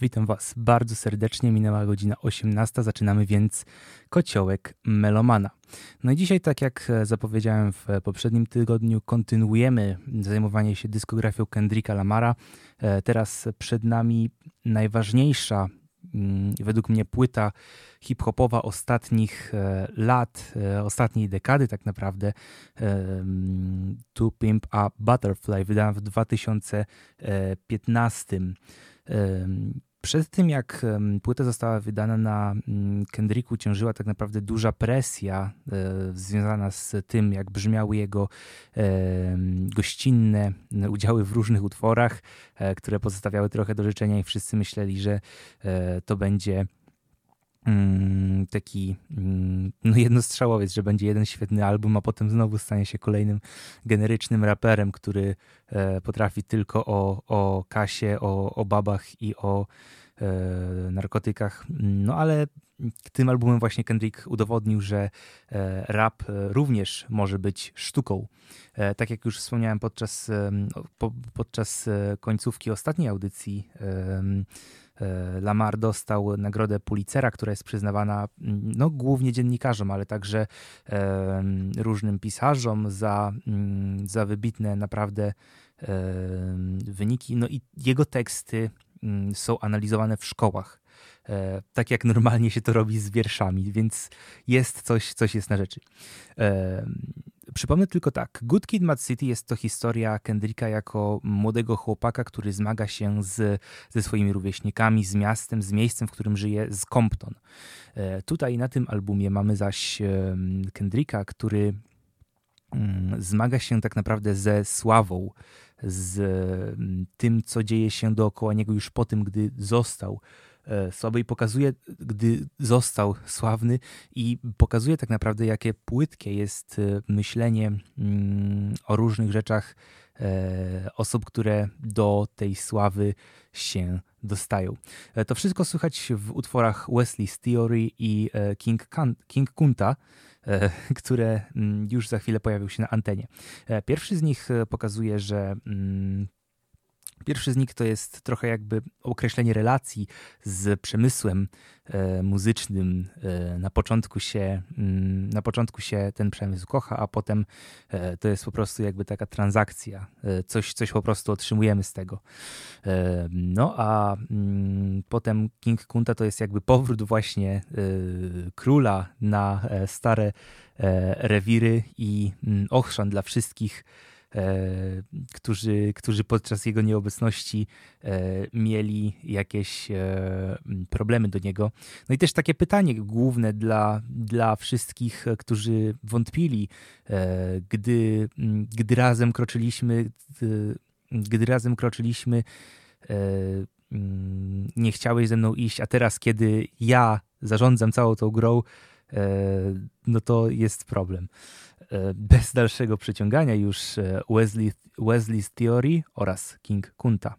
Witam Was bardzo serdecznie. Minęła godzina 18. Zaczynamy więc kociołek Melomana. No i dzisiaj, tak jak zapowiedziałem w poprzednim tygodniu, kontynuujemy zajmowanie się dyskografią Kendricka Lamara. E, teraz przed nami najważniejsza mm, według mnie płyta hip-hopowa ostatnich e, lat, e, ostatniej dekady tak naprawdę, mm, To Pimp a Butterfly, wydana w 2015. Przed tym, jak płyta została wydana na mm, Kendricku, ciążyła tak naprawdę duża presja e, związana z tym, jak brzmiały jego gościnne udziały w różnych utworach, e, które pozostawiały trochę do życzenia i wszyscy myśleli, że e, to będzie taki mm, no jednostrzałowiec, że będzie jeden świetny album, a potem znowu stanie się kolejnym generycznym raperem, który e, potrafi tylko o, o kasie, o, o babach i o e, narkotykach. No ale tym albumem właśnie Kendrick udowodnił, że e, rap również może być sztuką. Tak jak już wspomniałem podczas, podczas końcówki ostatniej audycji, E, Lamar dostał nagrodę Pulitzera, która jest przyznawana mm, no, głównie dziennikarzom, ale także e, różnym pisarzom za, mm, za wybitne naprawdę e, wyniki. No i jego teksty mm, są analizowane w szkołach. Tak jak normalnie się to robi z wierszami, więc jest coś, coś jest na rzeczy. Przypomnę tylko tak. Good Kid Mad City jest to historia Kendricka jako młodego chłopaka, który zmaga się z, ze swoimi rówieśnikami, z miastem, z miejscem, w którym żyje, z Compton. E, tutaj na tym albumie mamy zaś Kendricka, który mm, zmaga się tak naprawdę ze sławą, z tym, co dzieje się dookoła niego już po tym, gdy został E, słaby i pokazuje, gdy został sławny i pokazuje tak naprawdę, jakie płytkie jest e, myślenie mm, o różnych rzeczach e, osób, które do tej sławy się dostają. To wszystko słychać w utworach Wesley's Theory i King, King Kunta, które mm, już za chwilę pojawią się na antenie. Pierwszy z nich pokazuje, że mm, Pierwszy z nich to jest trochę jakby określenie relacji z przemysłem e, muzycznym. E, na, początku się, mm, na początku się ten przemysł kocha, a potem e, to jest po prostu jakby taka transakcja. E, coś, coś po prostu otrzymujemy z tego. E, no a mm, potem King Kunta to jest jakby powrót właśnie e, króla na stare rewiry i mm, ochrzan dla wszystkich którzy, którzy podczas jego nieobecności e, mieli jakieś e, problemy do niego. No i też takie pytanie główne dla, dla wszystkich, którzy wątpili, gdy, gdy razem kroczyliśmy, gdy razem kroczyliśmy, nie chciałeś ze mną iść, a teraz, kiedy ja zarządzam całą tą grą, no to jest problem. E, bez dalszego przeciągania już e, Wesley, Wesley's Theory oraz King Kunta.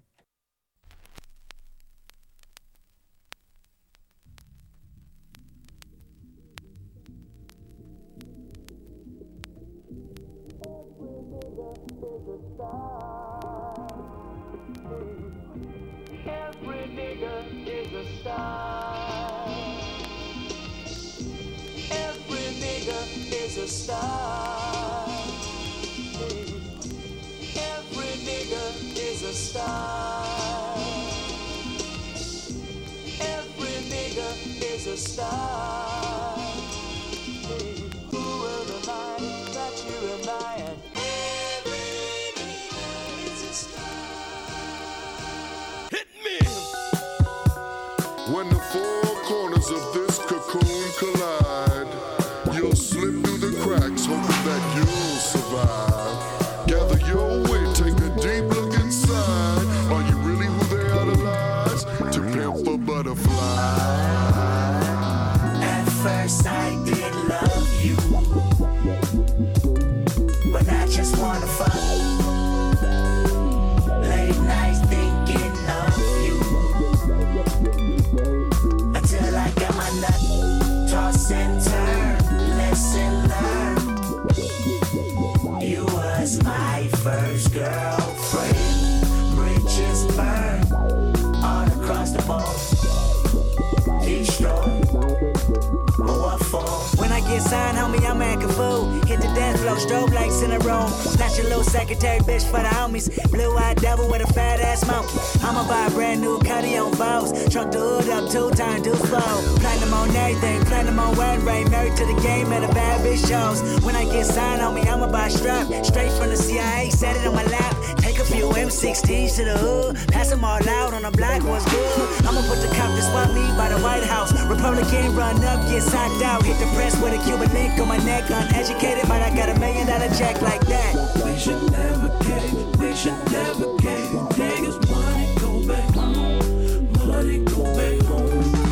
To the game and a bad bitch shows. When I get signed, on me, I'ma buy a strap. Straight from the CIA, set it on my lap. Take a few M16s to the hood. Pass them all out on the black ones good. I'ma put the cop to swap me by the White House. Republican run up, get socked out. Hit the press with a Cuban link on my neck, uneducated, but I got a million dollar check like that. We should never cave, we should never cave. Niggas money go back home, money go back home.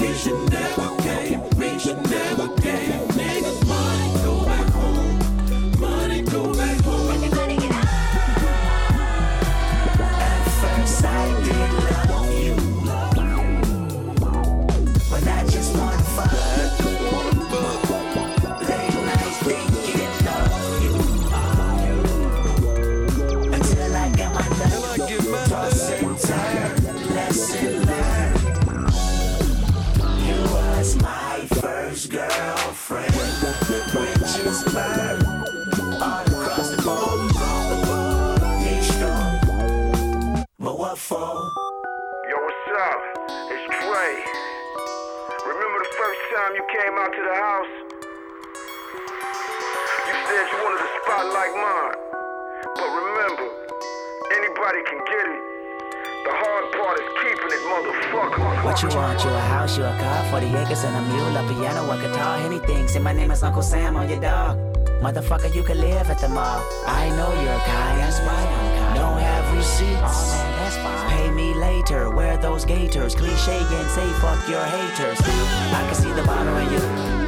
We should up? It's Trey. Remember the first time you came out to the house? You said you wanted a spot like mine. But remember, anybody can get it. The hard part is keeping it, motherfucker. What you want? You a house, you a car, 40 acres and a mule, a piano, a guitar, anything. Say my name is Uncle Sam on your dog. Motherfucker, you can live at the mall. I know you're kind, that's why I'm kind. Don't have receipts. That's fine. Pay me later, wear those gaiters. Cliche and say fuck your haters. I can see the bottle in you,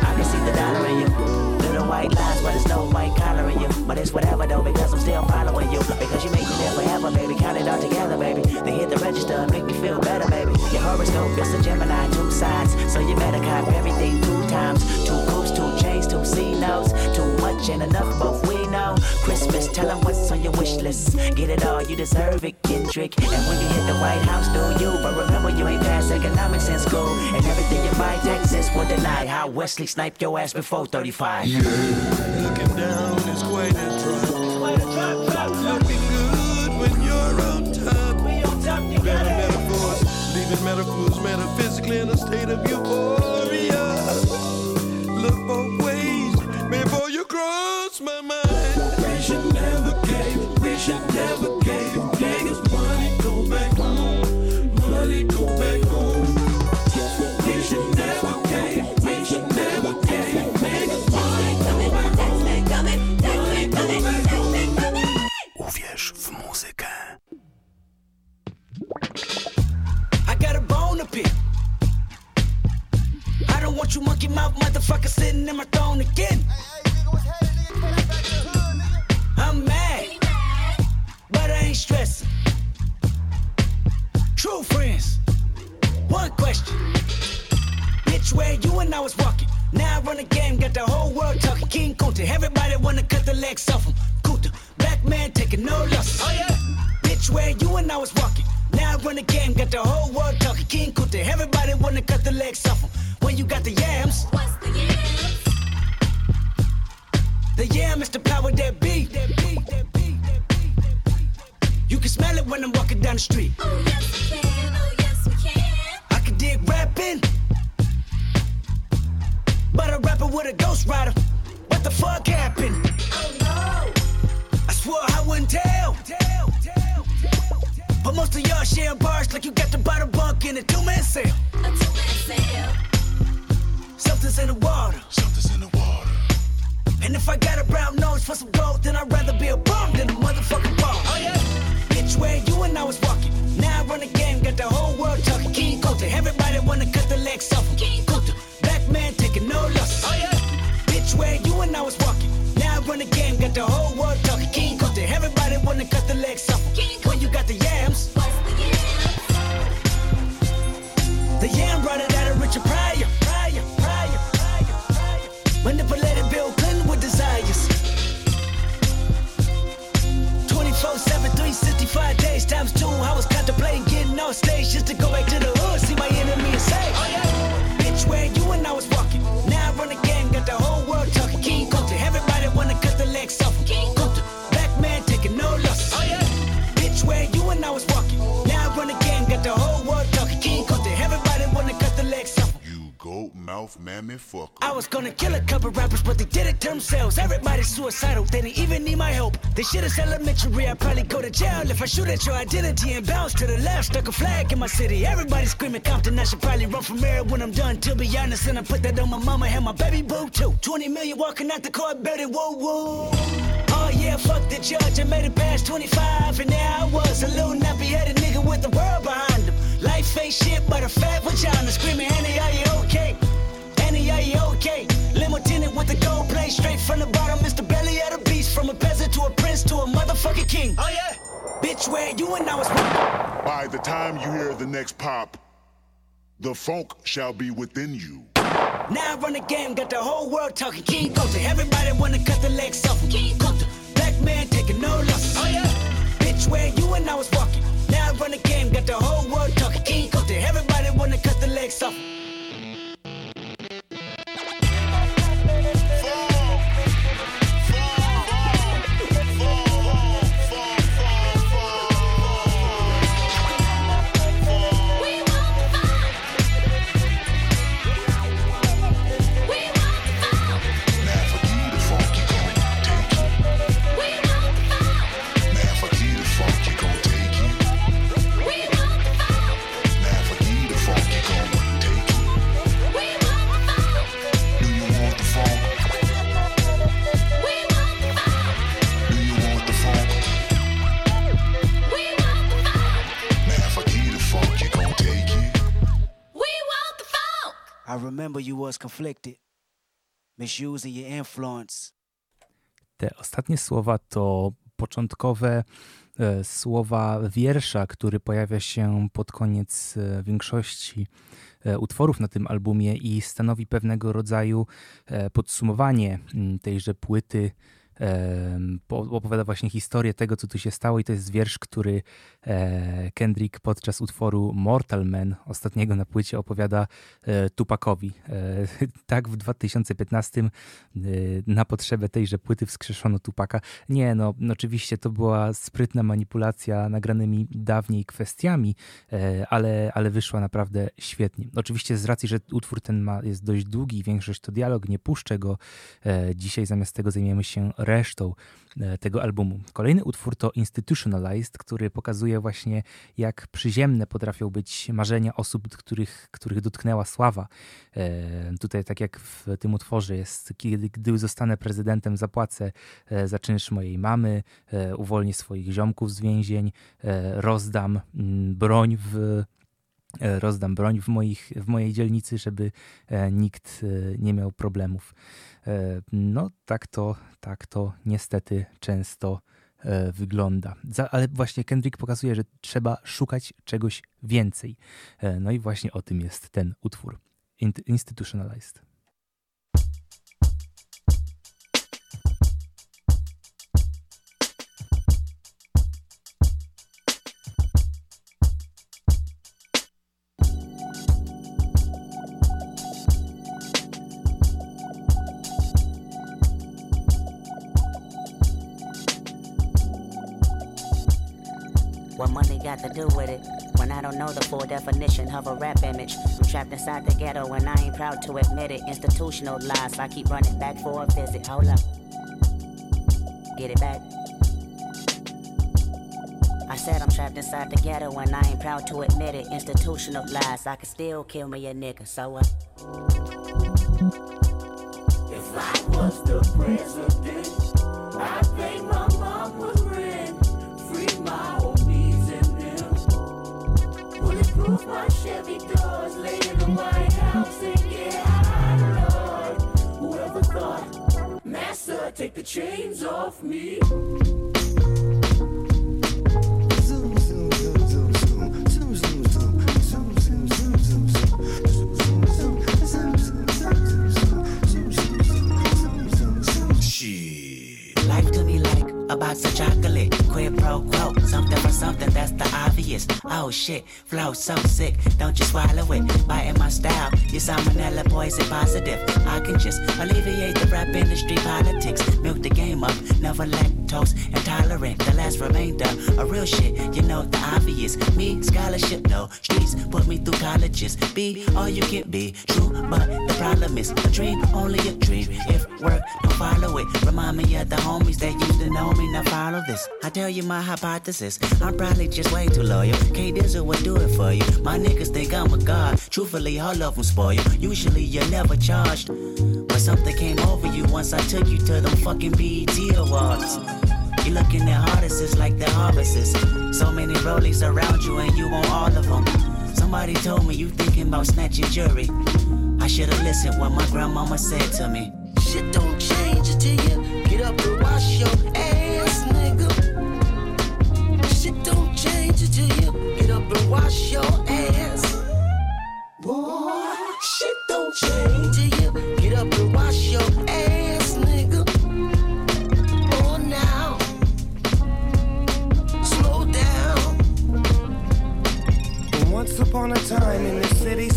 I can see the dollar in you little white lies, but it's no white collar in you. But it's whatever though, because I'm still following you. Because you make me live forever, baby. Count it all together, baby. They hit the register and make me feel better, baby. Your horoscope is a Gemini, two sides. So you better cop everything two times. Two coops, two chains, two C notes. Too much and enough, both. Christmas, tell them what's on your wish list. Get it all, you deserve it, Kendrick. And when you hit the White House, do you? But remember, you ain't passed economics in school. And everything you buy, Texas will deny. How Wesley sniped your ass before 35. Yeah. Looking down is quite a drop. Looking good when you're on top. We on top. Better metaphors, leaving metaphors metaphysically in a state of euphoria. Look sitting in my throne again. I'm mad, but I ain't stressing. True friends. One question. Bitch, where you and I was walking. Now I run the game, got the whole world talking. King Kunta, everybody wanna cut the legs off him. Kunta, black man taking no losses. Oh yeah. Bitch, where you and I was walking. Now I run the game, got the whole world talking. King Kunta, everybody wanna cut the legs off him. When you got the yams. What's The yam is the power that be. That be, that be, that be, that be. You can smell it when I'm walking down the street. Oh yes we can, oh yes we can. I can dig rapping. But a rapper with a ghost rider. What the fuck happened? Oh no. I swore I wouldn't tell. But most of y'all sharing bars like you got to buy the bottom bunk in a two-man sale. A two-man sale. Something's in the water. Something's in the water. And if I got a brown nose for some gold, then I'd rather be a bum than a motherfucking bum. Oh yeah. Bitch, where you and I was walking. Now I run the game, got the whole world talking. King Kunta, everybody wanna cut the legs off. King Kunta, black man taking no losses. Oh yeah. Bitch, where you and I was walking. Now I run the game, got the whole world talking. King Kunta, everybody wanna cut the legs off When you got the yams, What's the yams? the yam brought it out of Richard Pryor. Pryor, Pryor, Pryor, Pryor. Manipulated 7, 365 days times two. I was contemplating mouth, mammy fuck. I was gonna kill a couple rappers, but they did it to themselves. Everybody's suicidal, they didn't even need my help. They shit is elementary, I'd probably go to jail if I shoot at your identity and bounce to the left. Stuck a flag in my city, everybody screaming Compton. I should probably run from here when I'm done. To be honest, and I put that on my mama and my baby boo too. 20 million walking out the court, better whoa whoa. Oh yeah, fuck the judge, I made it past 25, and now I was, a little nappy headed nigga with the world behind him. Life ain't shit but a fat vagina, screaming, Annie, are you okay? Annie, are okay? Limo tinted with the gold plate, straight from the bottom, Mr. Belly of the beast, from a peasant to a prince to a motherfucking king. Oh yeah, bitch, where you and I was. By the time you hear the next pop, the funk shall be within you. Now I run the game, got the whole world talking King Kunta. Everybody wanna cut the legs off of King Kunta. Black man taking no losses. Oh yeah. Bitch, where you and I was walking. Now I run the game, got the whole world talking King Kunta. Everybody wanna cut the legs off. Remember you was conflicted, misusing your influence. Te ostatnie słowa to początkowe e, słowa wiersza, który pojawia się pod koniec e, większości e, utworów na tym albumie i stanowi pewnego rodzaju e, podsumowanie mm, tejże płyty. Po- Opowiada właśnie historię tego, co tu się stało, i to jest wiersz, który Kendrick podczas utworu Mortal Man, ostatniego na płycie, opowiada e, Tupakowi. E, Tak w 2015 e, na potrzebę tejże płyty wskrzeszono Tupaka. Nie, no oczywiście to była sprytna manipulacja nagranymi dawniej kwestiami, e, ale, ale wyszła naprawdę świetnie. Oczywiście z racji, że utwór ten ma, jest dość długi, większość to dialog, nie puszczę go. E, Dzisiaj zamiast tego zajmiemy się resztą e, tego albumu. Kolejny utwór to Institutionalized, który pokazuje właśnie jak przyziemne potrafią być marzenia osób, których, których dotknęła sława. E, Tutaj tak jak w tym utworze jest, kiedy gdy zostanę prezydentem zapłacę e, za czynsz mojej mamy, e, uwolnię swoich ziomków z więzień, rozdam mm, broń w rozdam broń w, moich, w mojej dzielnicy, żeby nikt nie miał problemów. No, tak to, tak to niestety często wygląda. Za, ale właśnie Kendrick pokazuje, że trzeba szukać czegoś więcej. E, No i właśnie o tym jest ten utwór. Institutionalized. Know the full definition of a rap image. I'm trapped inside the ghetto and I ain't proud to admit it. Institutional lies, I keep running back for a visit. Hold up. Get it back. I said I'm trapped inside the ghetto and I ain't proud to admit it. Institutional lies, I can still kill me a nigga, so what? If I was the president, take the chains off me. Oh shit, flow so sick, don't you swallow it. Biting my style, your salmonella poison positive. I can just alleviate the rap industry politics. Milk the game up, never let lactose intolerant. The last remainder of real shit, you know the obvious. Me, scholarship, no. Streets put me through colleges. Be all you can be. True, but the problem is a dream, only a dream. If work, don't follow it. Remind me of the homies that used to know me. Now follow this. I tell you my hypothesis. I'm probably just way too loyal. K Dizzle would do it for you. My niggas think I'm a god. Truthfully, all of them spoil. You. Usually you're never charged. But something came over you once I took you to them fucking BET awards. You looking at artists like the harvests. So many rollies around you and you want all of them. Somebody told me you thinking about snatching jury. I should've listened what my grandmama said to me. Shit don't change until you get up and wash your ass, nigga. Shit don't change until you get up and wash your ass. Boy, shit don't change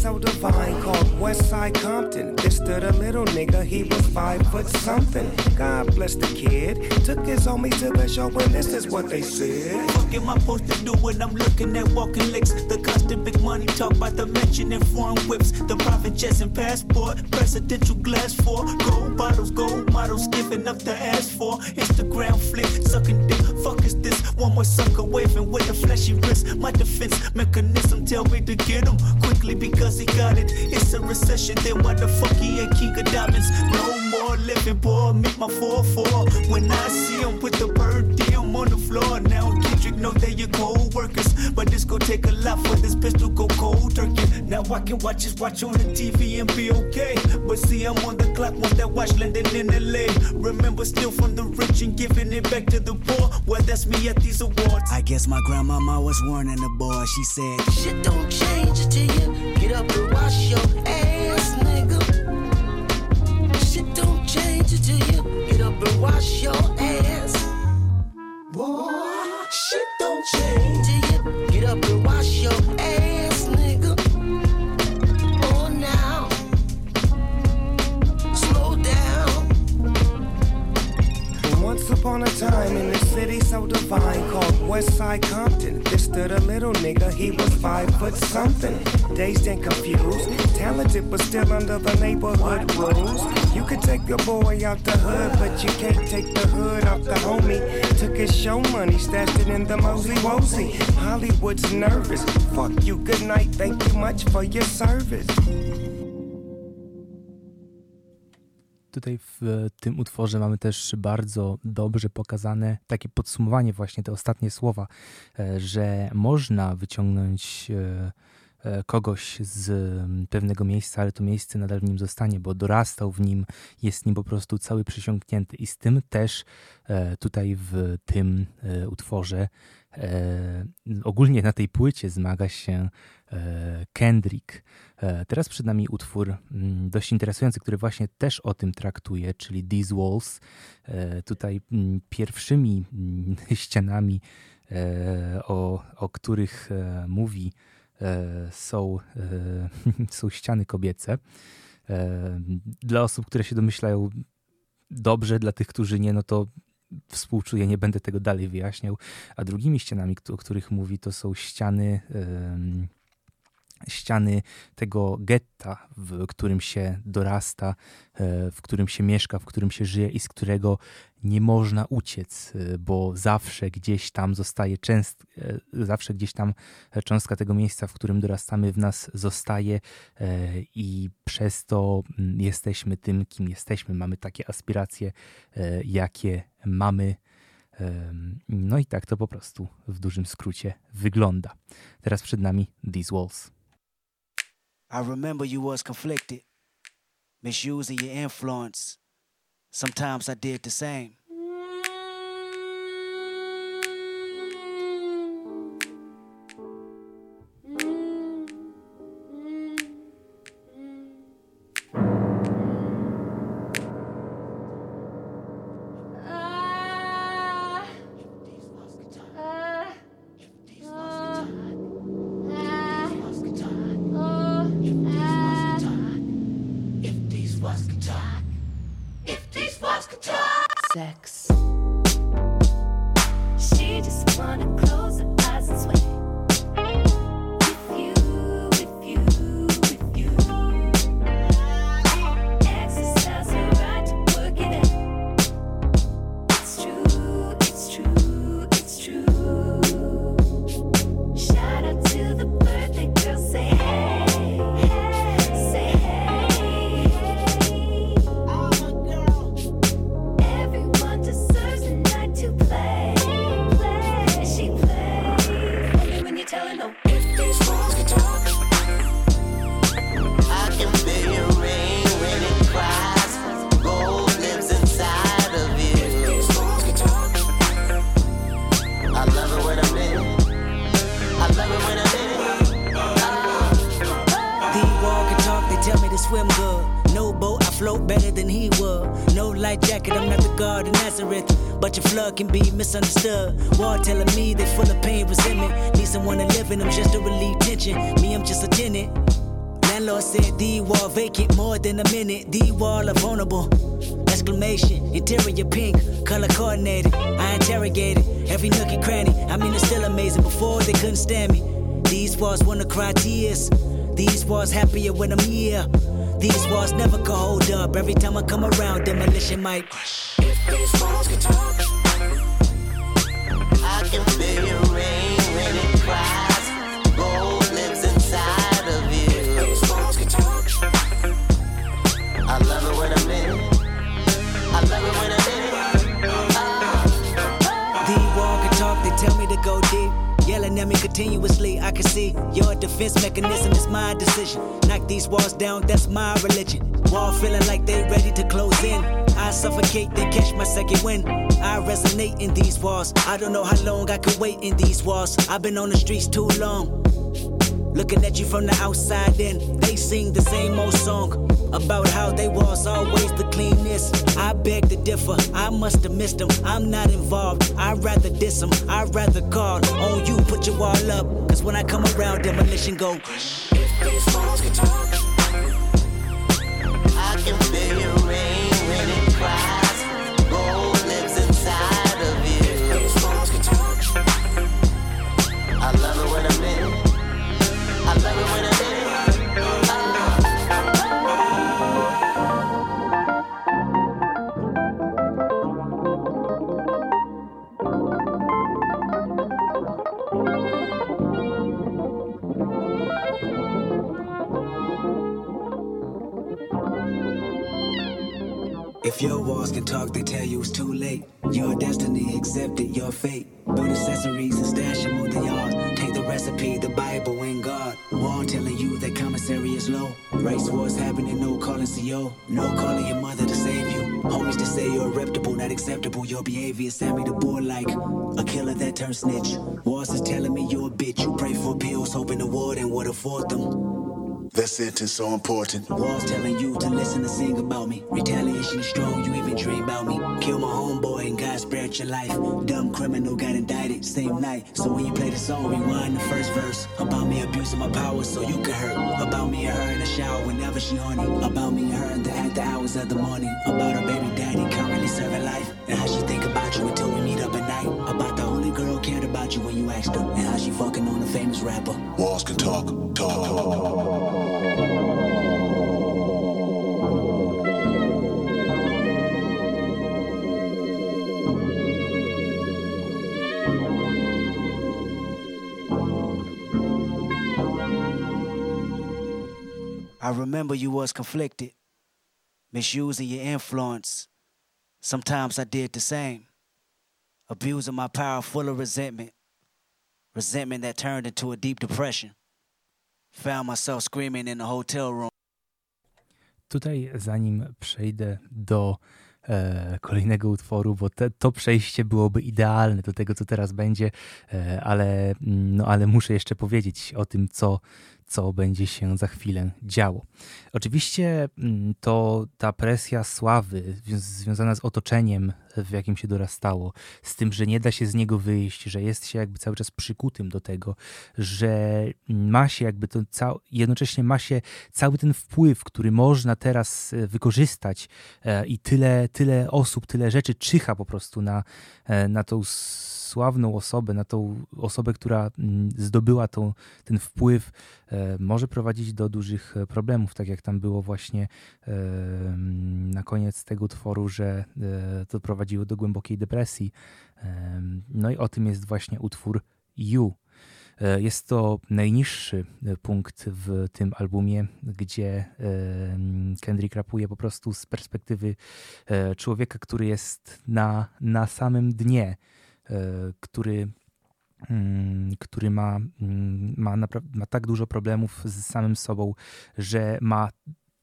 so divine called Westside Compton, This stood a little nigga, he was five foot something. God bless the kid, took his homies to the show and this is what they said. Fuck am I supposed to do when I'm looking at walking licks? The constant big money talk about the mention in foreign whips, the private jets and passport, presidential glass for gold bottles, gold models, giving up the ass for Instagram flick, sucking dick. One more sucker waving with a flashy wrist. My defense mechanism tell me to get him quickly because he got it. It's a recession, then why the fuck he ain't king of diamonds? No more living, boy. Meet my 4-4. When I see him with the bird diem on the floor, now Kendrick know they your co-workers. But this gon' take a lot for this pistol go cold turkey. Now I can watch his watch on the TV and be okay. But see, I'm on the clock once that watch landing in LA. Remember, still from the rich and giving it back to the poor. Well, that's me at these awards. I guess my grandmama was warning the boy. She said, Shit don't change until you get up and wash your ass, change you. Get up and wash your ass. Boy, shit don't change. Till you? Get up and wash your upon a time in the city so divine called Westside Compton, there stood a little nigga, he was five foot something. Dazed and confused, talented but still under the neighborhood rules. You could take your boy out the hood, but you can't take the hood off the homie. Took his show money, stashed it in the mosey wosey. Hollywood's nervous. Fuck you, good night, thank you much for your service. Tutaj w tym utworze mamy też bardzo dobrze pokazane takie podsumowanie, właśnie te ostatnie słowa, e, że można wyciągnąć e, e, kogoś z pewnego miejsca, ale to miejsce nadal w nim zostanie, bo dorastał w nim, jest nim po prostu cały przysiągnięty. I z tym też tutaj w tym utworze, ogólnie na tej płycie zmaga się e, Kendrick. E, Teraz przed nami utwór mm, dość interesujący, który właśnie też o tym traktuje, czyli These Walls. E, Tutaj mm, pierwszymi mm, ścianami, e, o, o których e, mówi, e, są, e, są ściany kobiece. E, Dla osób, które się domyślają dobrze, dla tych, którzy nie, no to współczuję, nie będę tego dalej wyjaśniał. A drugimi ścianami, o których mówi, to są ściany. em, ściany tego getta, w którym się dorasta, e, w którym się mieszka, w którym się żyje i z którego nie można uciec, e, bo zawsze gdzieś tam zostaje częst, e, zawsze gdzieś tam cząstka tego miejsca, w którym dorastamy, w nas zostaje i przez to mm, jesteśmy tym, kim jesteśmy. Mamy takie aspiracje, jakie mamy. No i tak to po prostu w dużym skrócie wygląda. Teraz przed nami These Walls. I remember you was conflicted, misusing your influence. Sometimes I did the same. Misunderstood. War telling me they full of pain, resentment. Need someone to live in them just to relieve tension. Me, I'm just a tenant. Landlord said the wall vacant more than a minute. The wall are vulnerable. Exclamation, interior pink, color coordinated. I interrogated every nook and cranny. I mean, it's still amazing. Before they couldn't stand me. These walls wanna cry tears. These walls happier when I'm here. These walls never can hold up. Every time I come around, demolition might. Defense mechanism is my decision. Knock these walls down, that's my religion. Wall feeling like they ready to close in. I suffocate, then catch my second wind. I resonate in these walls. I don't know how long I could wait in these walls. I've been on the streets too long. Looking at you from the outside in, they sing the same old song about how they was always the cleanest. I beg to differ, I must have missed them. I'm not involved, I'd rather diss them. I'd rather call on you, put your wall up. Cause when I come around, demolition go. If these could talk, I can feel talk, they tell you it's too late. Your destiny accepted, your fate. Burn accessories and stash them on the yard. Take the recipe, the Bible, and God. Wall telling you that commissary is low. Race wars happening, no calling CO. No calling your mother to save you. Homies to say you're reputable, not acceptable. Your behavior sent me to board like a killer that turned snitch. Walls is telling me you're a bitch. You pray for pills, hoping the warden would afford them. That sentence so important. Walls telling you to listen and sing about me. Retaliation your life. Dumb criminal got indicted same night. So when you play the song, rewind the first verse. About me abusing my power so you can hurt. About me and her in the shower whenever she horny. About me and her in the after hours of the morning. About her baby daddy currently serving life. And how she think about you until we meet up at night. About the only girl cared about you when you asked her. And how she fucking on a famous rapper. Walls can talk, talk, talk. I remember you was conflicted, misusing your influence. Sometimes I did the same, abusing my power full of resentment, resentment that turned into a deep depression. Found myself screaming in the hotel room. Tutaj, zanim przejdę do e, kolejnego utworu, bo te, to przejście byłoby idealne do tego, co teraz będzie, e, ale, mm, no, ale muszę jeszcze powiedzieć o tym, co, co będzie się za chwilę działo. Oczywiście mm, to ta presja sławy zwią- związana z otoczeniem, w jakim się dorastało, z tym, że nie da się z niego wyjść, że jest się jakby cały czas przykutym do tego, że ma się jakby to cał- jednocześnie ma się cały ten wpływ, który można teraz e, wykorzystać e, i tyle, tyle osób, tyle rzeczy czyha po prostu na, e, na tą sławną osobę, na tą osobę, która mm, zdobyła tą, ten wpływ, e, może prowadzić do dużych e, problemów, tak jak tam było właśnie e, mm, na koniec tego utworu, że to prowadziło do głębokiej depresji. No i o tym jest właśnie utwór You. Jest to najniższy punkt w tym albumie, gdzie e, Kendrick rapuje po prostu z perspektywy człowieka, który jest na, na samym dnie, który, mm, który ma, mm, ma, ma tak dużo problemów z samym sobą, że ma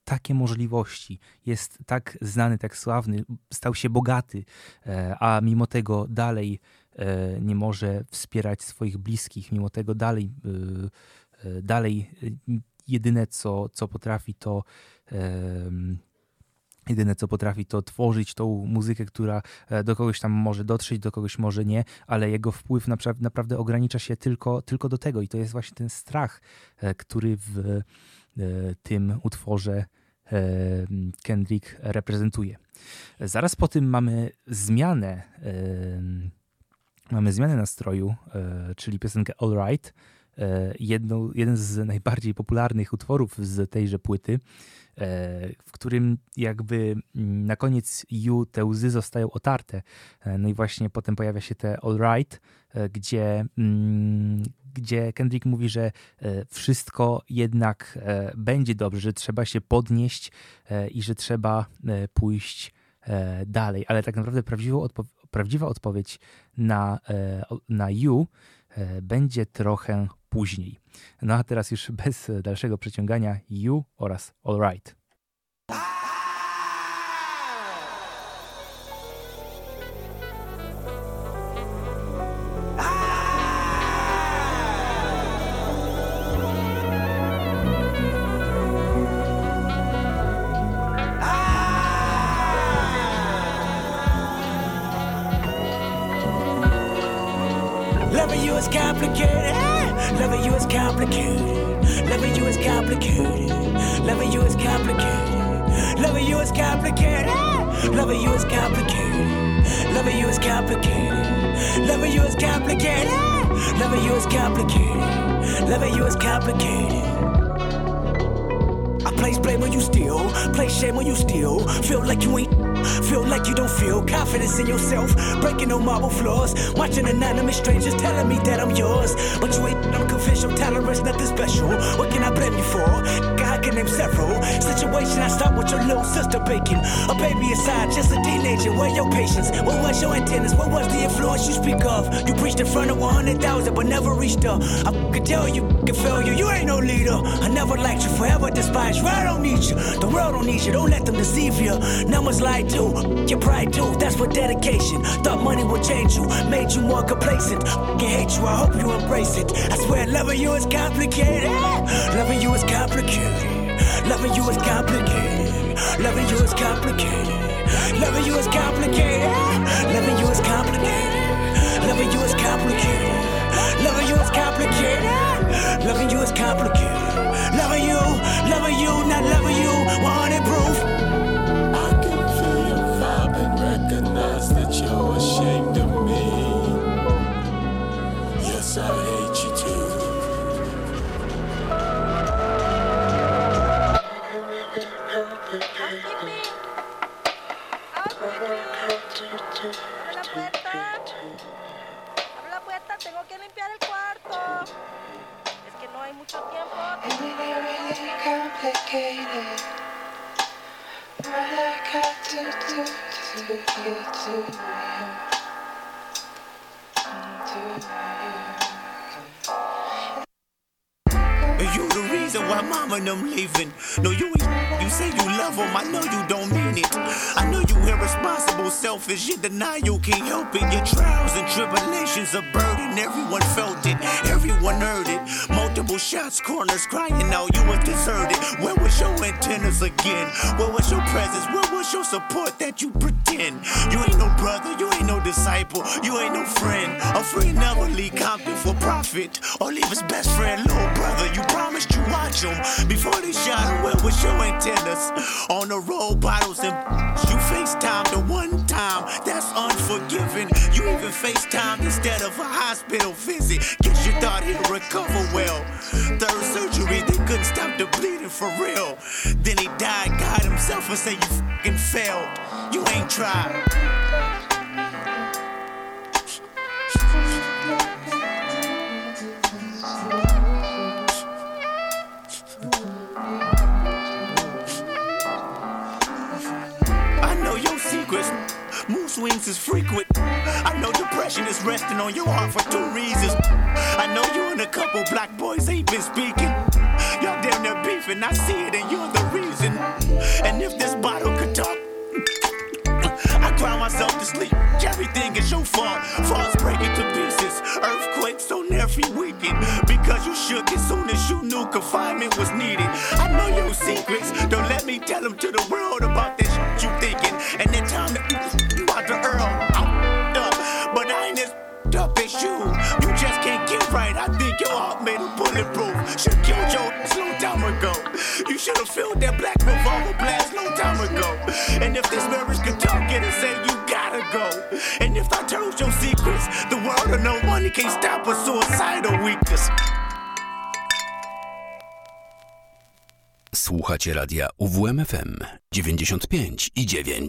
takie możliwości, jest tak znany, tak sławny, stał się bogaty, e, a mimo tego dalej e, nie może wspierać swoich bliskich, mimo tego dalej, e, e, dalej e, jedyne co, co potrafi to Jedyne co potrafi to tworzyć tą muzykę, która e, do kogoś tam może dotrzeć, do kogoś może nie, ale jego wpływ napra- naprawdę ogranicza się tylko, tylko do tego i to jest właśnie ten strach, e, który w e, tym utworze Kendrick reprezentuje. Zaraz po tym mamy zmianę, mamy zmianę nastroju, czyli piosenkę All Right, jedną, jeden z najbardziej popularnych utworów z tejże płyty, e, w którym jakby mm, na koniec You te łzy zostają otarte. E, No i właśnie potem pojawia się te All Right, e, gdzie, mm, gdzie Kendrick mówi, że e, wszystko jednak e, będzie dobrze, że trzeba się podnieść e, i że trzeba e, pójść e, dalej. Ale tak naprawdę odpo- prawdziwa odpowiedź na, e, na You e, będzie trochę później. No a teraz już bez dalszego przeciągania You oraz All confidence in yourself. Breaking no marble floors, watching anonymous strangers telling me that I'm yours. But you ain't, I'm your tolerance nothing special. What can I blame you for? God can name several. Situation I start with your little sister baking. A baby inside, just a teenager. Where your patience? What was your antennas? What was the influence you speak of? You preached in front of 100,000 but never reached her. I can tell you, can fail you. You ain't no leader. I never liked you, forever despised you. I don't need you. The world don't need you. Don't let them deceive you. Numbers lie too. Your pride too. That's what dedication. Thought money would change you. Made you more complacent. Can hate you. I hope you embrace it. I swear loving you is complicated. Loving you is complicated. Loving you is complicated. Loving you is complicated. Loving you is complicated. Loving you is complicated. Loving you is complicated. Loving you is complicated. Loving you is complicated. Loving you, loving you, not loving you. 100 tengo que limpiar el cuarto. Es que no hay mucho tiempo. You To you? You the reason why mama and them leaving. No, you ain't. You say you love them. I know you don't it. I know you irresponsible, selfish. You deny you can't help it. Your trials and tribulations a burden. Everyone felt it. Everyone heard it. Multiple shots, corners crying out. You was deserted. Where was your antennas again? Where was your presence? Where was your support that you pretend? You ain't no brother. You ain't no disciple. You ain't no friend. A friend never leave Compton for profit or leave his best friend, little brother. You promised you watch him before they shot him. Where was your antennas? On the road, bottles and you FaceTime the one time. That's unforgiving. You even FaceTime instead of a hospital visit. Guess you thought he'd recover well. Third surgery, they couldn't stop the bleeding for real. Then he died, God himself, and say you fucking failed. You ain't tried. Swings is frequent. I know depression is resting on your heart for two reasons. I know you and a couple black boys ain't been speaking. Y'all damn near beefing. I see it, and you're the reason. And if this bottle could talk, I cry myself to sleep. Everything is your fault. Falls breaking to pieces. Earthquakes on every weekend because you shook as soon as you knew confinement was needed. I know your secrets, don't let me tell them to the world about this you thinking. And you. Just can't get right. I think your heart made a bulletproof. Should've killed your ass long time ago. You should've filled that black revolver blast long time ago. And if this marriage could talk, it'd say you gotta go. And if I told your secrets, the world of no money can't stop a suicidal weakness. Słuchacie radia UWMFM 95 i 9.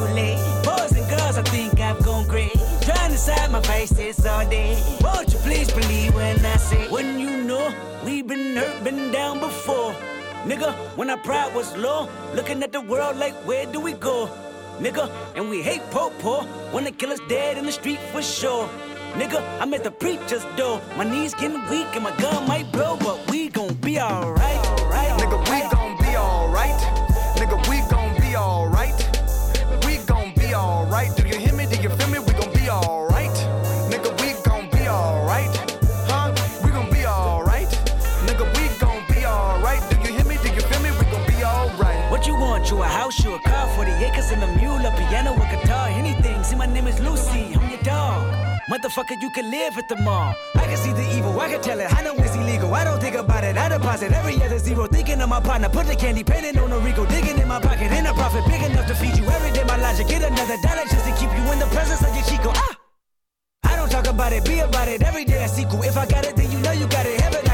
Trying to side my face this all day. Won't you please believe when I say, when you know we've been hurt, been down before. Nigga, when our pride was low, looking at the world like, where do we go? Nigga, and we hate po-po, wanna kill us dead in the street for sure. Nigga, I'm at the preacher's door. My knees getting weak and my gun might blow, but we gon' be alright. Right, Nigga, we gon' be alright. You a car, 40 acres and a mule, a piano, a guitar, anything. See, my name is Lucy, I'm your dog. Motherfucker, you can live at the mall. I can see the evil, I can tell it. I know it's illegal. I don't think about it. I deposit every other zero. Thinking of my partner, put the candy painting on a Rico. Digging in my pocket, in a profit big enough to feed you every day. My logic, get another dollar just to keep you in the presence of your Chico. Ah! I don't talk about it, be about it. Every day I sequel. If I got it, then you know you got it.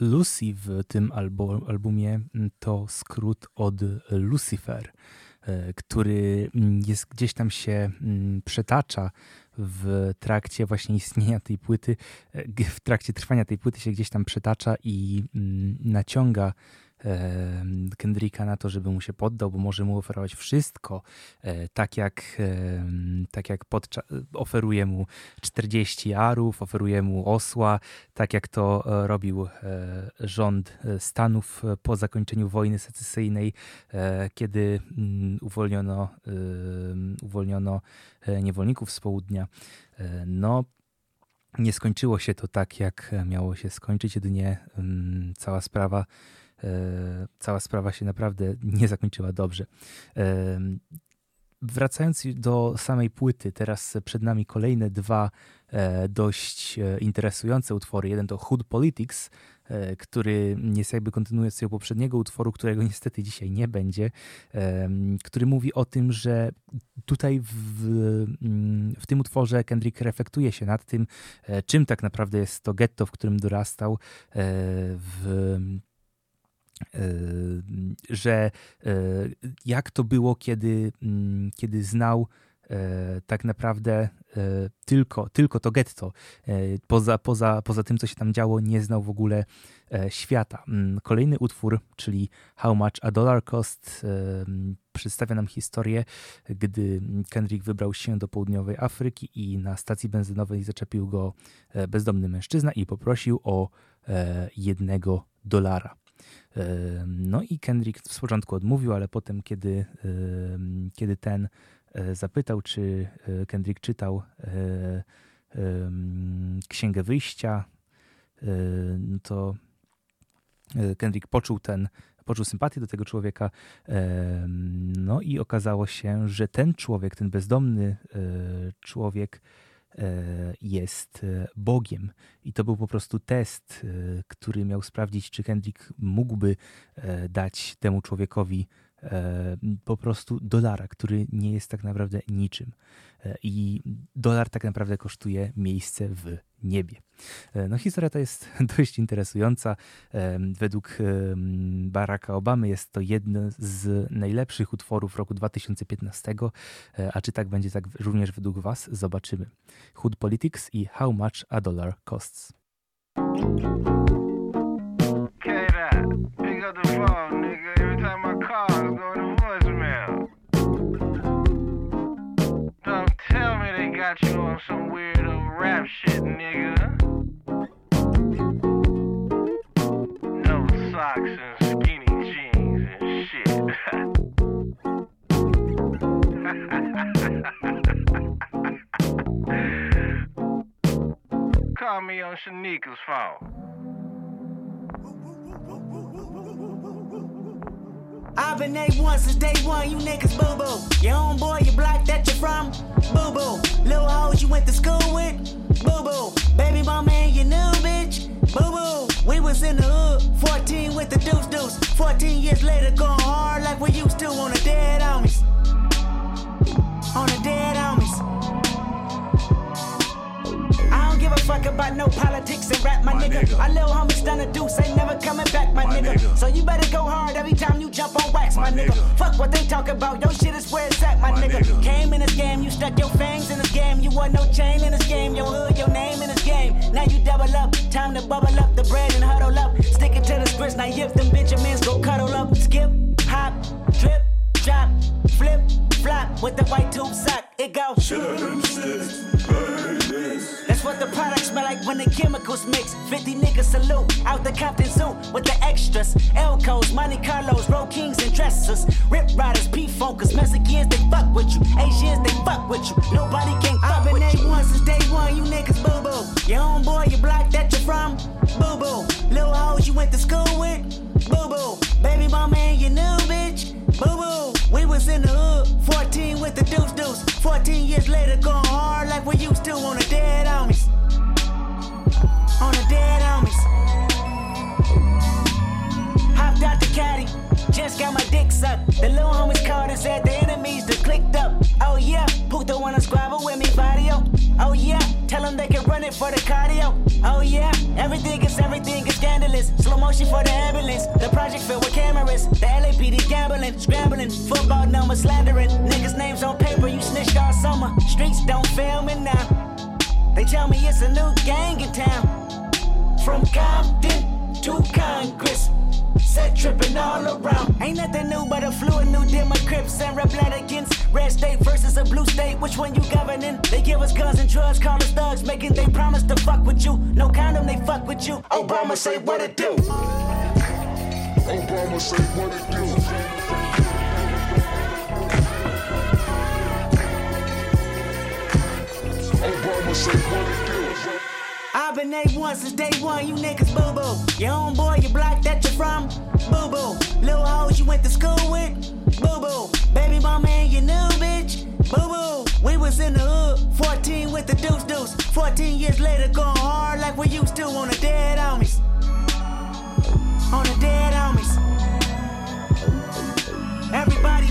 Lucy w tym albo, albumie to skrót od Lucifer, e, który mm, jest gdzieś tam się mm, przetacza w trakcie właśnie istnienia tej płyty, e, w trakcie trwania tej płyty się gdzieś tam przetacza i mm, naciąga Kendricka na to, żeby mu się poddał, bo może mu oferować wszystko, e, tak jak, tak jak podczas, oferuje mu 40 arów, oferuje mu osła, tak jak to e, robił e, rząd Stanów po zakończeniu wojny secesyjnej, kiedy mm, uwolniono, uwolniono niewolników z południa. No, nie skończyło się to tak, jak miało się skończyć, jedynie cała sprawa, cała sprawa się naprawdę nie zakończyła dobrze. E, Wracając do samej płyty, teraz przed nami kolejne dwa e, dość e, interesujące utwory. Jeden to Hood Politics, e, który jest jakby kontynuacją poprzedniego utworu, którego niestety dzisiaj nie będzie, który mówi o tym, że tutaj w, w tym utworze Kendrick reflektuje się nad tym, e, czym tak naprawdę jest to getto, w którym dorastał, e, w e, że e, jak to było, kiedy, mm, kiedy znał e, tak naprawdę tylko, tylko to getto. Poza, poza, poza tym, co się tam działo, nie znał w ogóle świata. Mm, Kolejny utwór, czyli How Much a Dollar Cost, przedstawia nam historię, gdy Kendrick wybrał się do południowej Afryki i na stacji benzynowej zaczepił go bezdomny mężczyzna i poprosił o jednego dolara. E, No i Kendrick z początku odmówił, ale potem, kiedy, e, kiedy ten e, zapytał, czy Kendrick czytał Księgę Wyjścia, no to Kendrick poczuł ten, poczuł sympatię do tego człowieka. No i okazało się, że ten człowiek, ten bezdomny człowiek jest e, Bogiem. I to był po prostu test, e, który miał sprawdzić, czy Kendrick mógłby e, dać temu człowiekowi e, po prostu dolara, który nie jest tak naprawdę niczym. E, I dolar tak naprawdę kosztuje miejsce w niebie. E, No historia ta jest dość interesująca. Według Baracka Obamy jest to jeden z najlepszych utworów roku 2015, E, a czy tak będzie tak również według was? Zobaczymy. Hood Politics i How Much a Dollar Costs. Pick up the phone, nigga. Every time I call, it's going to voicemail. Don't tell me they got you on some weirdo rap shit, nigga. No socks and skinny jeans and shit. Call me on Shanika's phone. I've been A1 since day one, you niggas boo boo. Your homeboy, you block that you from, boo boo. Little hoes you went to school with, boo boo. Baby mama and your new bitch, boo boo. We was in the hood, 14 with the deuce deuce. 14 years later, going hard like we used to on the dead homies. On the dead homies. Give a fuck about no politics and rap, my, nigga. My little homie done a deuce, ain't never coming back, my, nigga. So you better go hard every time you jump on wax, my, nigga. Fuck what they talk about, your shit is where it's at, my, nigga. Came in this game, you stuck your fangs in this game. You want no chain in this game, your hood, your name in this game. Now you double up, time to bubble up the bread and huddle up. Stick it to the scripts, now if them Benjamins go cuddle up. Skip, hop, drip, drop, flip, flop with the white tube sock. It go. That's what the product smell like when the chemicals mix. 50 niggas salute out the Compton Zoo with the extras. Elcos, Monte Carlos, Road Kings, and dressers. Rip Riders, P Funkers, Mexicans, they fuck with you. Asians, they fuck with you. Nobody can fuck with you. I've been A1 since day one, you niggas boo boo. Your homeboy, you block that you from, boo boo. Little hoes you went to school with, boo boo. Baby mama and your new bitch, boo boo. We was in the hood, 14 with the deuce deuce. 14 years later, going hard like we used to on the dead homies. On the dead homies. Hopped out the caddy, just got my dick sucked. The little homies called and said the enemies that clicked up. Oh yeah, put Puto wanna squabble with me, body Vadio. Oh yeah, tell them they can run it for the cardio. Oh yeah, everything is everything is scandalous. Slow motion for the ambulance. The project filled with cameras. The LAPD gambling, scrambling, football numbers slandering. Niggas' names on paper, you snitched all summer. Streets don't fail me now. They tell me it's a new gang in town. From Compton to Congress. set tripping all around. Ain't nothing new but a fluid new Democrats and rep line against red state versus a blue state. Which one you governing? They give us guns and drugs, call us thugs, making they promise to fuck with you. No condom, they fuck with you. Obama say what it do. Obama say what it do. Obama say what it do. I've been A1 since day one, you niggas boo boo. Your own boy, your block that you're from, boo boo. Little hoes you went to school with, boo boo. Baby mama and your new bitch, boo boo. We was in the hood, 14 with the deuce deuce. 14 years later, going hard like we used to on the dead homies. On the dead homies.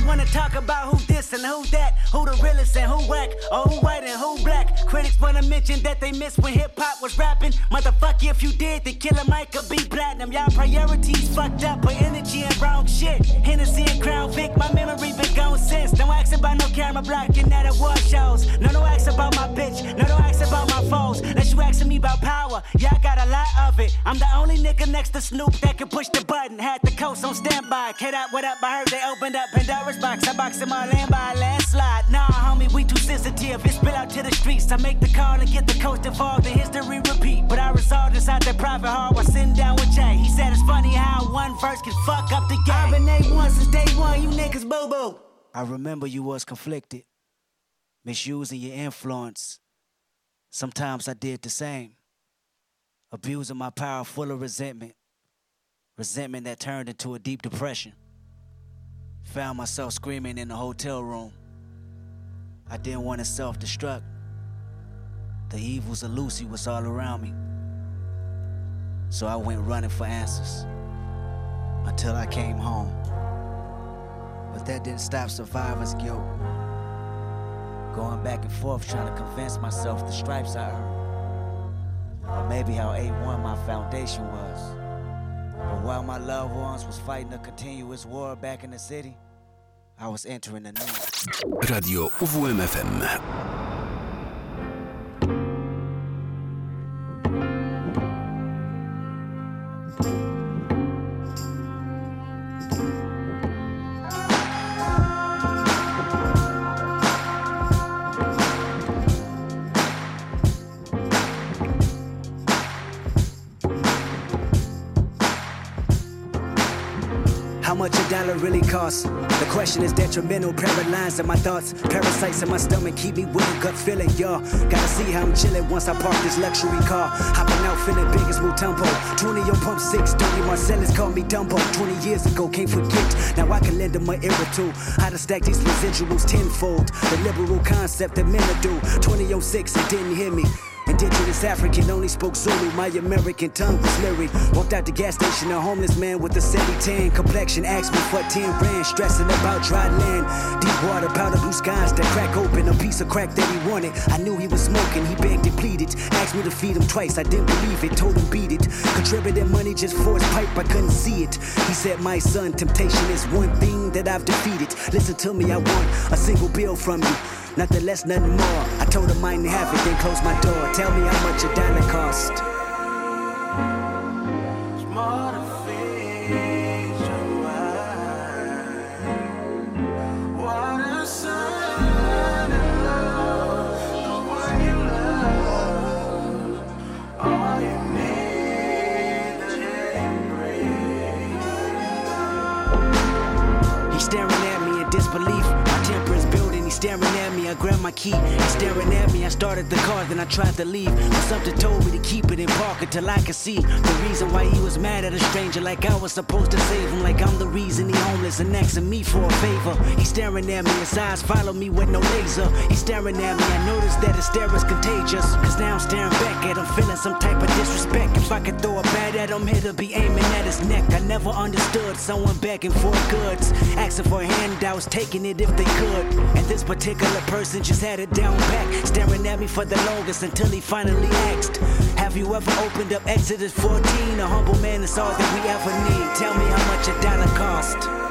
Wanna talk about who this and who that, who the realest and who whack, or who white and who black. Critics wanna mention that they missed when hip hop was rapping. Motherfucker, if you did, then Killer Mike could be platinum. Y'all priorities fucked up, put energy in wrong shit. Hennessy and Crown Vic, my memory been gone since. Don't ask about no camera blocking at award shows. No, no ask about my bitch. No, don't ask about my foes. Unless you asking me about power, I got a lot of it. I'm the only nigga next to Snoop that can push the button. Had the coast on standby. K-Dot, what up? I heard they opened up Pandora's box. I boxed in my land by a landslide. Nah, homie, we too sensitive. It spill out to the streets. I make the call and get the coast involved. The history repeat. But I resolved inside that private heart while sitting down with Jay. He said it's funny how one verse can fuck up the game. I've been A1 since day one. You niggas boo boo. I remember you was conflicted, misusing your influence. Sometimes I did the same, abusing my power full of resentment, resentment that turned into a deep depression. Found myself screaming in the hotel room. I didn't want to self destruct. The evils of Lucy was all around me. So I went running for answers until I came home. But that didn't stop survivor's guilt. Going back and forth trying to convince myself the stripes I earned. Or maybe how A1 my foundation was. But while my loved ones was fighting a continuous war back in the city, I was entering new. Radio UWMFM. The question is detrimental, paralyzed in my thoughts. Parasites in my stomach keep me with a gut feeling, y'all. Gotta see how I'm chilling once I park this luxury car. Hopping out feeling big as Mutombo. 20 on pump 6, 30 Marcellus called me Dumbo. 20 years ago, can't forget. Now I can lend them my ear too. How to stack these residuals tenfold. The liberal concept that men do. 20 on 6, it didn't hear me. Indigenous African only spoke Zulu. My American tongue was lyric. Walked out the gas station, a homeless man with a 70 tan complexion. Asked me for 10 rand, stressing about dry land. Deep water, powder blue skies that crack open. A piece of crack that he wanted. I knew he was smoking, he begged and pleaded. Asked me to feed him twice, I didn't believe it. Told him beat it. Contributed money just for his pipe, I couldn't see it. He said, My son, temptation is one thing that I've defeated. Listen to me, I want a single bill from you. Nothing less, nothing more. I told him I didn't have it, then closed my door. Tell me how much a dollar cost. Key. He's staring at me. I started the car, then I tried to leave. But something told me to keep it in park until I could see the reason why he was mad at a stranger. Like I was supposed to save him. Like I'm the reason he homeless and asking me for a favor. He's staring at me. His eyes follow me with no laser. He's staring at me. I noticed that his stare is contagious. Cause now I'm staring back at him, feeling some type of disrespect. If I could throw a bat at him, it'll be aiming at his neck. I never understood someone begging for goods, asking for handouts, taking it if they could. And this particular person just had it down staring at me for the longest until he finally asked, Have you ever opened up Exodus 14? A humble man is all that we ever need. Tell me how much a dollar cost.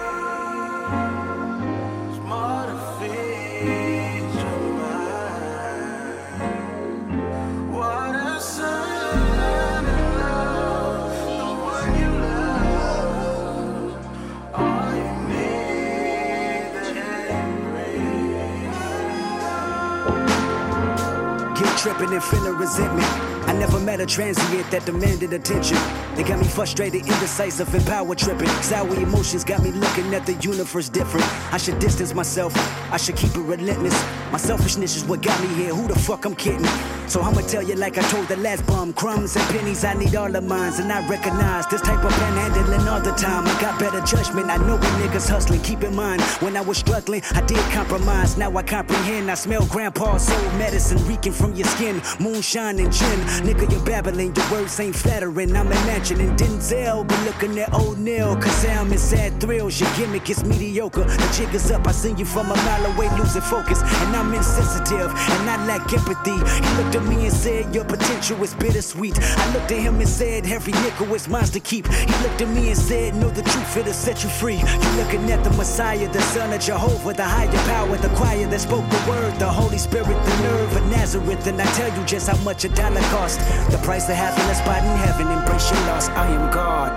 And feeling resentment. I never met a transient that demanded attention. They got me frustrated, indecisive, and power tripping. Sour emotions got me looking at the universe different. I should distance myself, I should keep it relentless. My selfishness is what got me here. Who the fuck I'm kidding? So I'ma tell you like I told the last bum. Crumbs and pennies, I need all of mine. And I recognize this type of panhandling all the time. I got better judgment. I know when niggas hustling. Keep in mind, when I was struggling, I did compromise. Now I comprehend. I smell grandpa's soul medicine reeking from your skin. Moonshine and gin. Nigga, you're babbling. Your words ain't flattering. I'm imagining Denzel, but looking at O'Neal. Cause I'm in sad thrills. Your gimmick is mediocre. The jig is up. I seen you from a mile away, losing focus. And I'm insensitive. And I lack empathy. He looked at me and said, Your potential is bittersweet. I looked at him and said, Every nickel is mine to keep. He looked at me and said, Know the truth, it'll set you free. You're looking at the Messiah, the Son of Jehovah, the higher power, the choir that spoke the word, the Holy Spirit, the nerve of Nazareth. And I tell you just how much a dollar cost. The price of having a in heaven. Embrace your loss. I am God.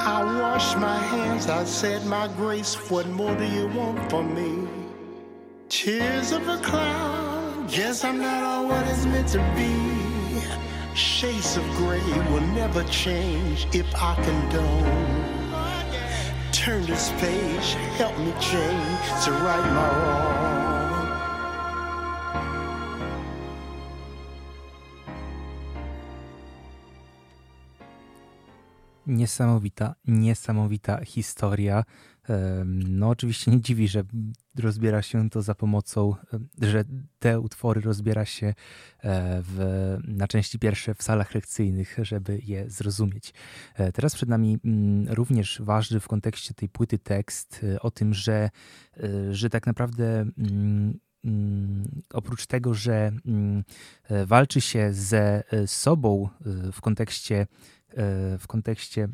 I wash my hands, I said my grace. What more do you want from me? Tears of a cloud, guess I'm not all what it's meant to be. Shades of gray will never change if I condone. Turn this page, help me change to right my wrong. Niesamowita, niesamowita historia. No, oczywiście nie dziwi, że rozbiera się to za pomocą, że te utwory rozbiera się e, w, na części pierwsze w salach lekcyjnych, żeby je zrozumieć. E, Teraz przed nami mm, również ważny w kontekście tej płyty tekst e, o tym, że, że tak naprawdę. mm, mm, Oprócz tego, że walczy się ze sobą w kontekście, w kontekście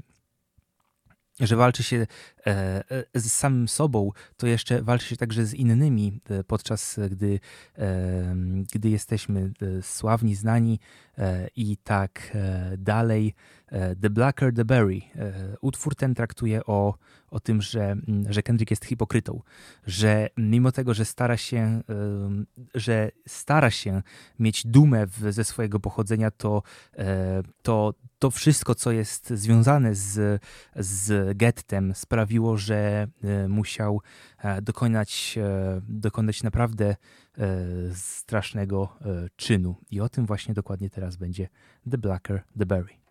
że walczy się e, e, z samym sobą, to jeszcze walczy się także z innymi, e, podczas gdy, gdy jesteśmy sławni, znani i tak e, dalej. E, The Blacker the Berry. E, Utwór ten traktuje o, o tym, że, mm, że Kendrick jest hipokrytą, że mimo tego, że stara się, że stara się mieć dumę w, ze swojego pochodzenia, to, e, to to wszystko, co jest związane z, z gettem, sprawiło, że e, musiał e, dokonać, e, dokonać naprawdę e, strasznego e, czynu. I o tym właśnie dokładnie teraz będzie The Blacker, The Berry.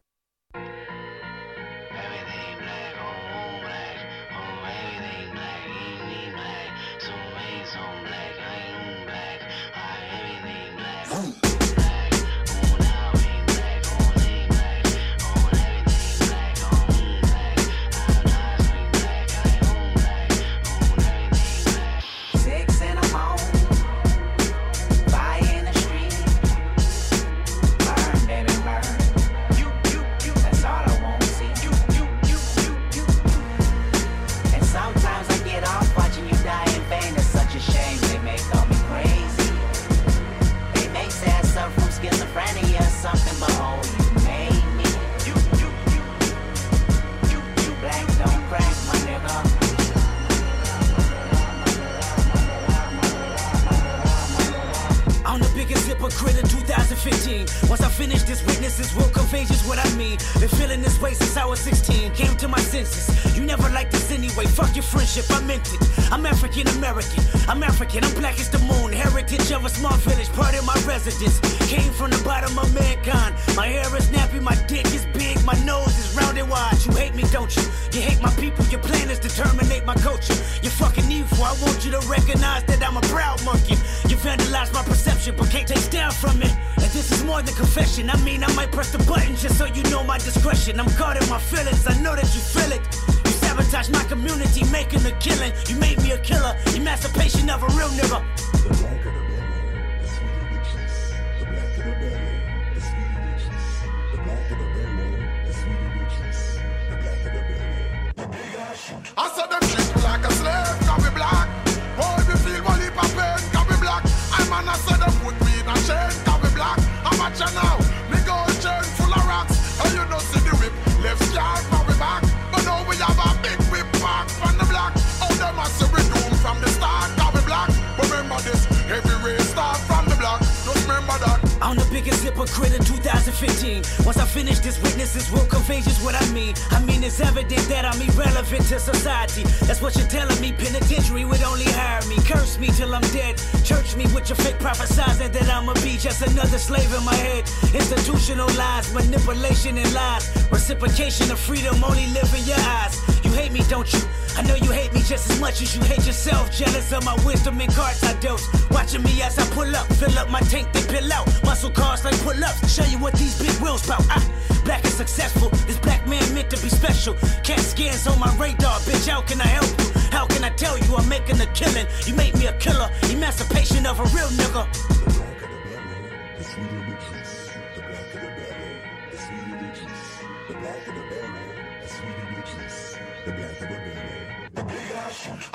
2015. Once finish this, witnesses will contagious what I mean. I mean, it's evident that I'm irrelevant to society. That's what you're telling me. Penitentiary would only hire me. Curse me till I'm dead. Church me with your fake prophesizing that I'ma be just another slave in my head. Institutional lies, manipulation and lies. Reciprocation of freedom only live in your eyes. You hate me, don't you? I know you hate me just as much as you hate yourself. Jealous of my wisdom and cards I dealt. Watching me as I pull up, fill up my tank, they pill out. Muscle cars like pull ups. Show you what these big wheels bout. I black and successful. This black man meant to be special. Cat scans on my radar, bitch. How can I help you? How can I tell you I'm making a killing? You made me a killer. Emancipation of a real nigga.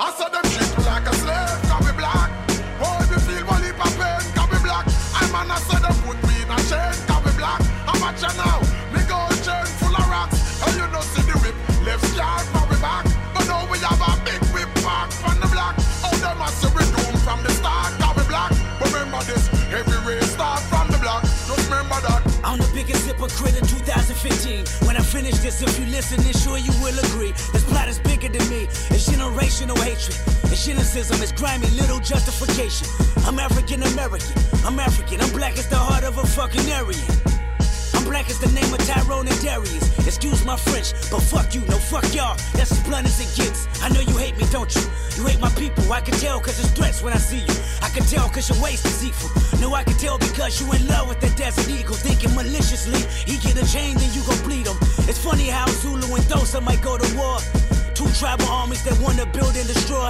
I saw them treat me like a slave, can black? Boy, me feel one heap of pain, can black? I man, I said them put me in a chain, can black? I'm a now, me gold chain full of rocks. And you know see the whip, left scar for we back. But now we have a big whip back from the block. Oh, them a see we doom from the start, can we black? Remember this, every race start from the block. Just remember that. I'm the biggest hypocrite in 2015. Finish this, if you listen, then sure you will agree. This plot is bigger than me. It's generational hatred. It's cynicism. It's grimy little justification. I'm African American. I'm African. I'm black as the heart of a fucking Aryan. Black as the name of Tyrone and Darius. Excuse my French, but fuck you, no fuck y'all. That's as blunt as it gets. I know you hate me, don't you? You hate my people. I can tell cause it's threats when I see you. I can tell cause your waist deceitful. No, I can tell because you in love with the desert eagle. Thinking maliciously. He get a chain, then you gon' bleed him. It's funny how Zulu and Xhosa might go to war. Two tribal armies that wanna build and destroy.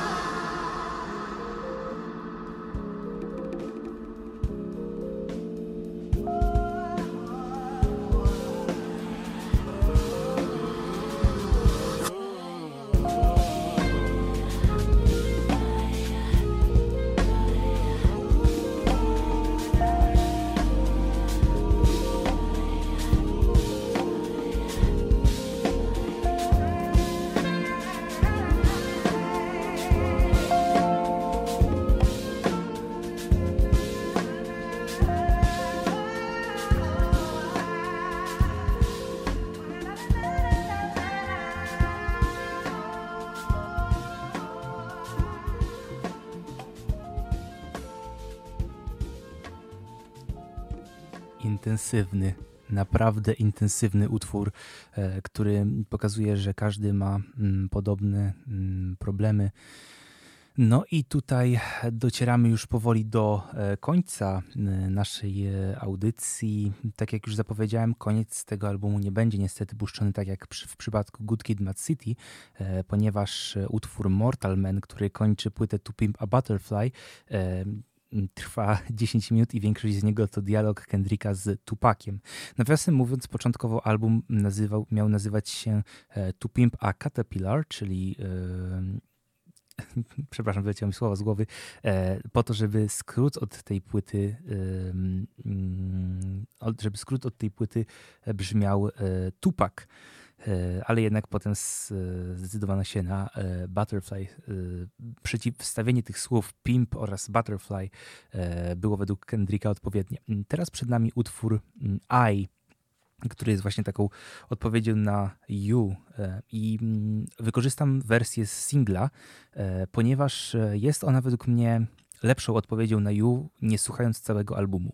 Intensywny, naprawdę intensywny utwór, e, który pokazuje, że każdy ma mm, podobne mm, problemy. No i tutaj docieramy już powoli do e, końca naszej e, audycji. Tak jak już zapowiedziałem, koniec tego albumu nie będzie niestety puszczony tak jak w przypadku Good Kid Mad City, ponieważ utwór Mortal Man, który kończy płytę To Pimp a Butterfly, trwa 10 minut i większość z niego to dialog Kendricka z Tupakiem. Nawiasem mówiąc, początkowo album nazywał, miał nazywać się e, To Pimp a Caterpillar, czyli e, przepraszam, wyleciało mi słowa z głowy, e, po to, żeby skrót od tej płyty, mm, żeby skrót od tej płyty brzmiał Tupac. E, Ale jednak potem e, zdecydowano się na e, Butterfly. E, Przeciwstawienie tych słów Pimp oraz Butterfly e, było według Kendricka odpowiednie. Teraz przed nami utwór mm, I, który jest właśnie taką odpowiedzią na You e, i mm, wykorzystam wersję z singla, e, ponieważ e, jest ona według mnie lepszą odpowiedzią na You, nie słuchając całego albumu.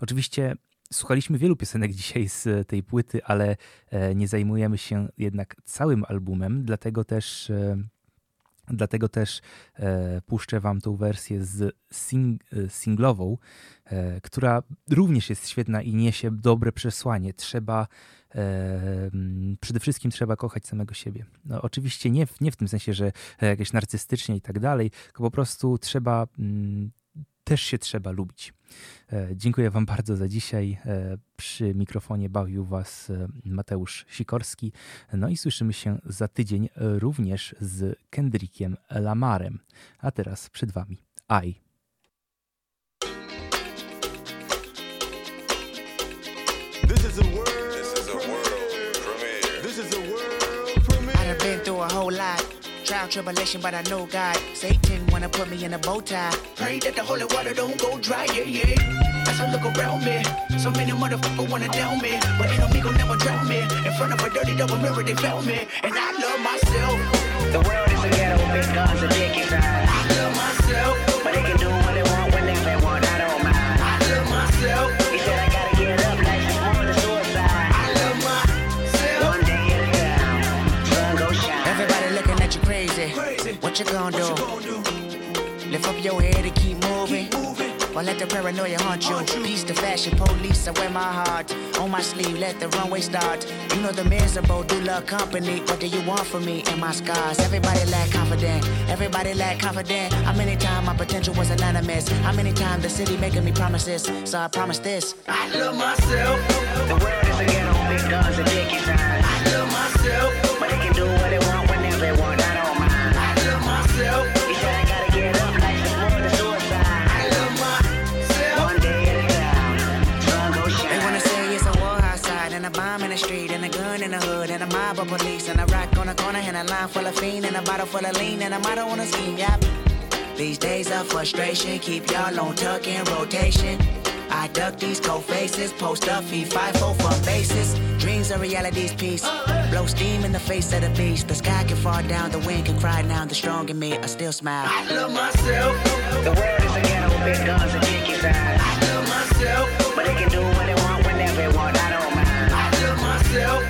Oczywiście słuchaliśmy wielu piosenek dzisiaj z tej płyty, ale e, nie zajmujemy się jednak całym albumem, dlatego też e, Dlatego też e, puszczę wam tą wersję z sing, e, singlową, e, która również jest świetna i niesie dobre przesłanie. Trzeba e, przede wszystkim trzeba kochać samego siebie. No, oczywiście nie w, nie w tym sensie, że e, jakieś narcystycznie i tak dalej, tylko po prostu trzeba też się trzeba lubić. E, Dziękuję Wam bardzo za dzisiaj. E, Przy mikrofonie bawił Was e, Mateusz Sikorski. No i słyszymy się za tydzień również z Kendrickiem Lamarem. A teraz przed Wami I. This is a world. This is a world premiere. This is a world premiere. I done been through a whole lot. Trial, tribulation, but I know God. Satan wanna put me in a bow tie. Pray that the holy water don't go dry, yeah, yeah. As I look around me, so many motherfuckers wanna down me. But ain't no me gon' never drown me. In front of a dirty double mirror, they found me. And I love myself. The world is a ghetto, big guns and dick inside. You gonna do? Lift up your head and keep moving. Or let the paranoia haunt you. Peace to fashion police, I wear my heart on my sleeve. Let the runway start. You know the miserable do love company. What do you want from me and my scars? Everybody lack confident. Everybody lack confident. How many times my potential was anonymous? How many times the city making me promises? So I promise this. I love myself. The world is a big guns and dick inside. I love myself. Of police and a rock on the corner and a line full of fiend and a bottle full of lean and a motto on a scheme. Yep. These days of frustration keep y'all on tuck in rotation. I duck these cold faces, post up, feed five oh four from bases. Dreams are reality's piece. Blow steam in the face of the beast. The sky can fall down, the wind can cry now. The strong in me, I still smile. I love myself. The world is a ghetto, big guns and dick inside. I love myself. But they can do what they want whenever they want, I don't mind. I love myself.